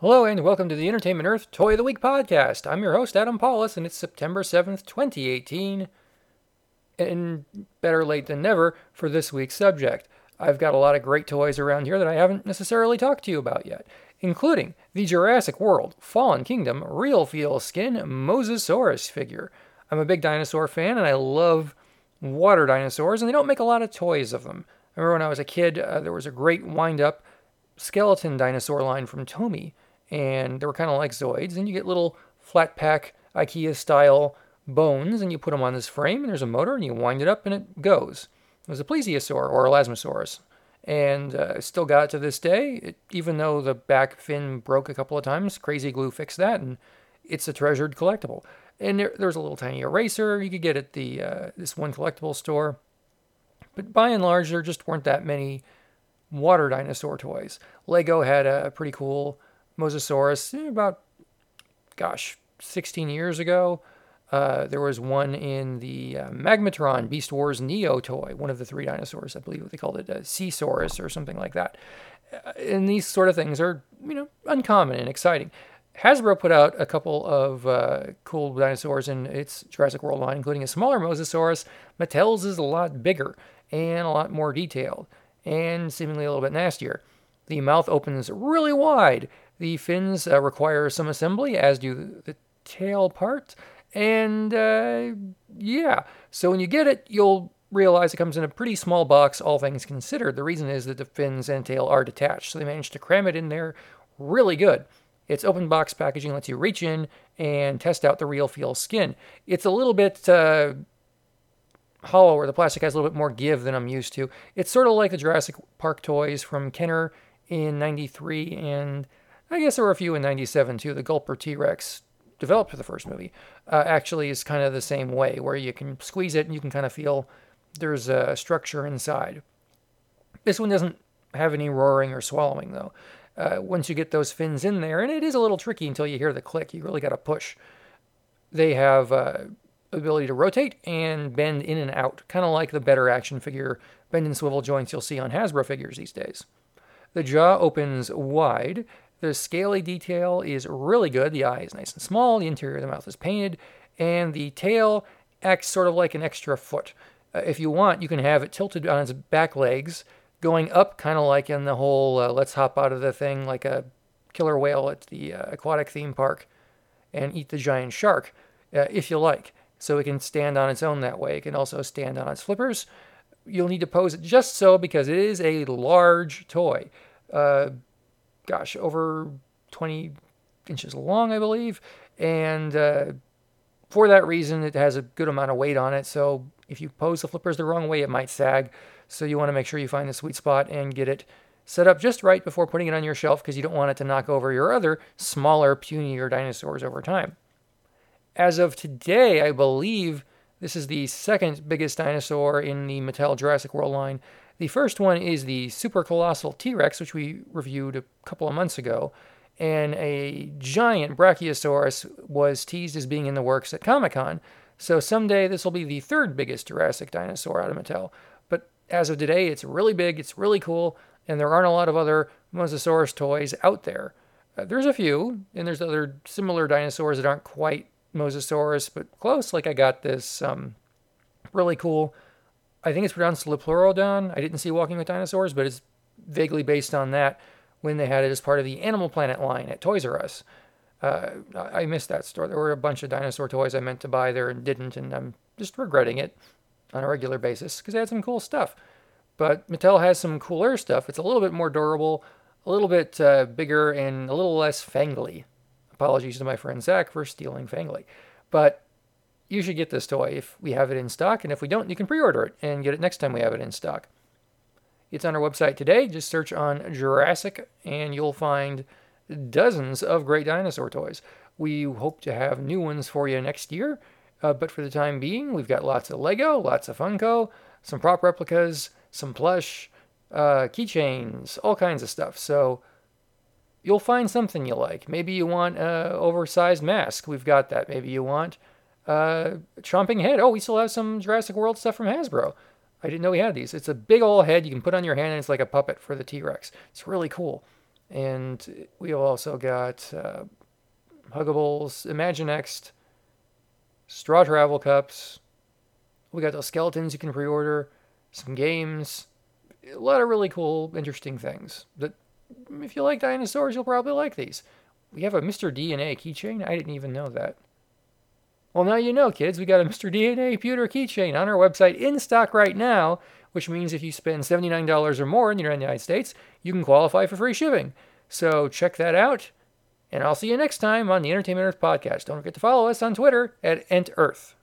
Hello and welcome to the Entertainment Earth Toy of the Week podcast. I'm your host, Adam Pawlus, and it's September 7th, 2018. And better late than never for this week's subject. I've got a lot of great toys around here that I haven't necessarily talked to you about yet, including the Jurassic World Fallen Kingdom Real Feel Skin Mosasaurus figure. I'm a big dinosaur fan and I love water dinosaurs, and they don't make a lot of toys of them. I remember when I was a kid, uh, there was a great wind up skeleton dinosaur line from Tomy and they were kind of like Zoids, and you get little flat pack IKEA style bones, and you put them on this frame, and there's a motor, and you wind it up, and it goes. It was a plesiosaur or elasmosaurus, and uh, still got it to this day. It, even though the back fin broke a couple of times, Crazy Glue fixed that, and it's a treasured collectible. And there, there's a little tiny eraser you could get at the uh, this one collectible store, but by and large, there just weren't that many water dinosaur toys. Lego had a pretty cool Mosasaurus eh, about, gosh, 16 years ago. Uh, there was one in the uh, Magmatron Beast Wars Neo toy, one of the three dinosaurs. I believe they called it a Seasaurus or something like that. Uh, and these sort of things are, you know, uncommon and exciting. Hasbro put out a couple of uh, cool dinosaurs in its Jurassic World line, including a smaller Mosasaurus. Mattel's is a lot bigger and a lot more detailed, and seemingly a little bit nastier. The mouth opens really wide, the fins uh, require some assembly, as do the tail part. And uh, yeah, so when you get it, you'll realize it comes in a pretty small box, all things considered. The reason is that the fins and tail are detached, so they managed to cram it in there really good. Its open box packaging lets you reach in and test out the real feel skin. It's a little bit uh, hollow, where the plastic has a little bit more give than I'm used to. It's sort of like the Jurassic Park toys from Kenner in 93 and I guess there were a few in 97 too. The Gulper T Rex, developed for the first movie, uh, actually is kind of the same way, where you can squeeze it and you can kind of feel there's a structure inside. This one doesn't have any roaring or swallowing though. Uh, once you get those fins in there, and it is a little tricky until you hear the click, you really got to push. They have uh, ability to rotate and bend in and out, kind of like the better action figure bend and swivel joints you'll see on Hasbro figures these days. The jaw opens wide, the scaly detail is really good. The eye is nice and small. The interior of the mouth is painted. And the tail acts sort of like an extra foot. Uh, if you want, you can have it tilted on its back legs, going up, kind of like in the whole uh, let's hop out of the thing like a killer whale at the uh, aquatic theme park and eat the giant shark, uh, if you like. So it can stand on its own that way. It can also stand on its flippers. You'll need to pose it just so because it is a large toy. Gosh, over 20 inches long, I believe. And uh, for that reason, it has a good amount of weight on it. So if you pose the flippers the wrong way, it might sag. So you want to make sure you find the sweet spot and get it set up just right before putting it on your shelf because you don't want it to knock over your other smaller, punier dinosaurs over time. As of today, I believe this is the second biggest dinosaur in the Mattel Jurassic World line the first one is the super colossal T Rex, which we reviewed a couple of months ago, and a giant Brachiosaurus was teased as being in the works at Comic Con. So someday this will be the third biggest Jurassic dinosaur out of Mattel. But as of today, it's really big, it's really cool, and there aren't a lot of other Mosasaurus toys out there. Uh, there's a few, and there's other similar dinosaurs that aren't quite Mosasaurus, but close. Like I got this um, really cool I think it's pronounced Lepleurodon. I didn't see Walking with Dinosaurs, but it's vaguely based on that when they had it as part of the Animal Planet line at Toys R Us. Uh, I missed that store. There were a bunch of dinosaur toys I meant to buy there and didn't, and I'm just regretting it on a regular basis because they had some cool stuff. But Mattel has some cooler stuff. It's a little bit more durable, a little bit uh, bigger, and a little less fangly. Apologies to my friend Zach for stealing fangly. But you should get this toy if we have it in stock. And if we don't, you can pre order it and get it next time we have it in stock. It's on our website today. Just search on Jurassic and you'll find dozens of great dinosaur toys. We hope to have new ones for you next year. Uh, but for the time being, we've got lots of Lego, lots of Funko, some prop replicas, some plush, uh, keychains, all kinds of stuff. So you'll find something you like. Maybe you want an oversized mask. We've got that. Maybe you want uh, chomping head. Oh, we still have some Jurassic World stuff from Hasbro. I didn't know we had these. It's a big old head you can put on your hand, and it's like a puppet for the T Rex. It's really cool. And we also got uh, Huggables, Imaginext, Straw Travel Cups. We got those skeletons you can pre order, some games, a lot of really cool, interesting things. That if you like dinosaurs, you'll probably like these. We have a Mr. DNA keychain. I didn't even know that. Well, now you know, kids. We got a Mr. DNA pewter keychain on our website in stock right now, which means if you spend $79 or more in the United States, you can qualify for free shipping. So check that out, and I'll see you next time on the Entertainment Earth podcast. Don't forget to follow us on Twitter at EntEarth.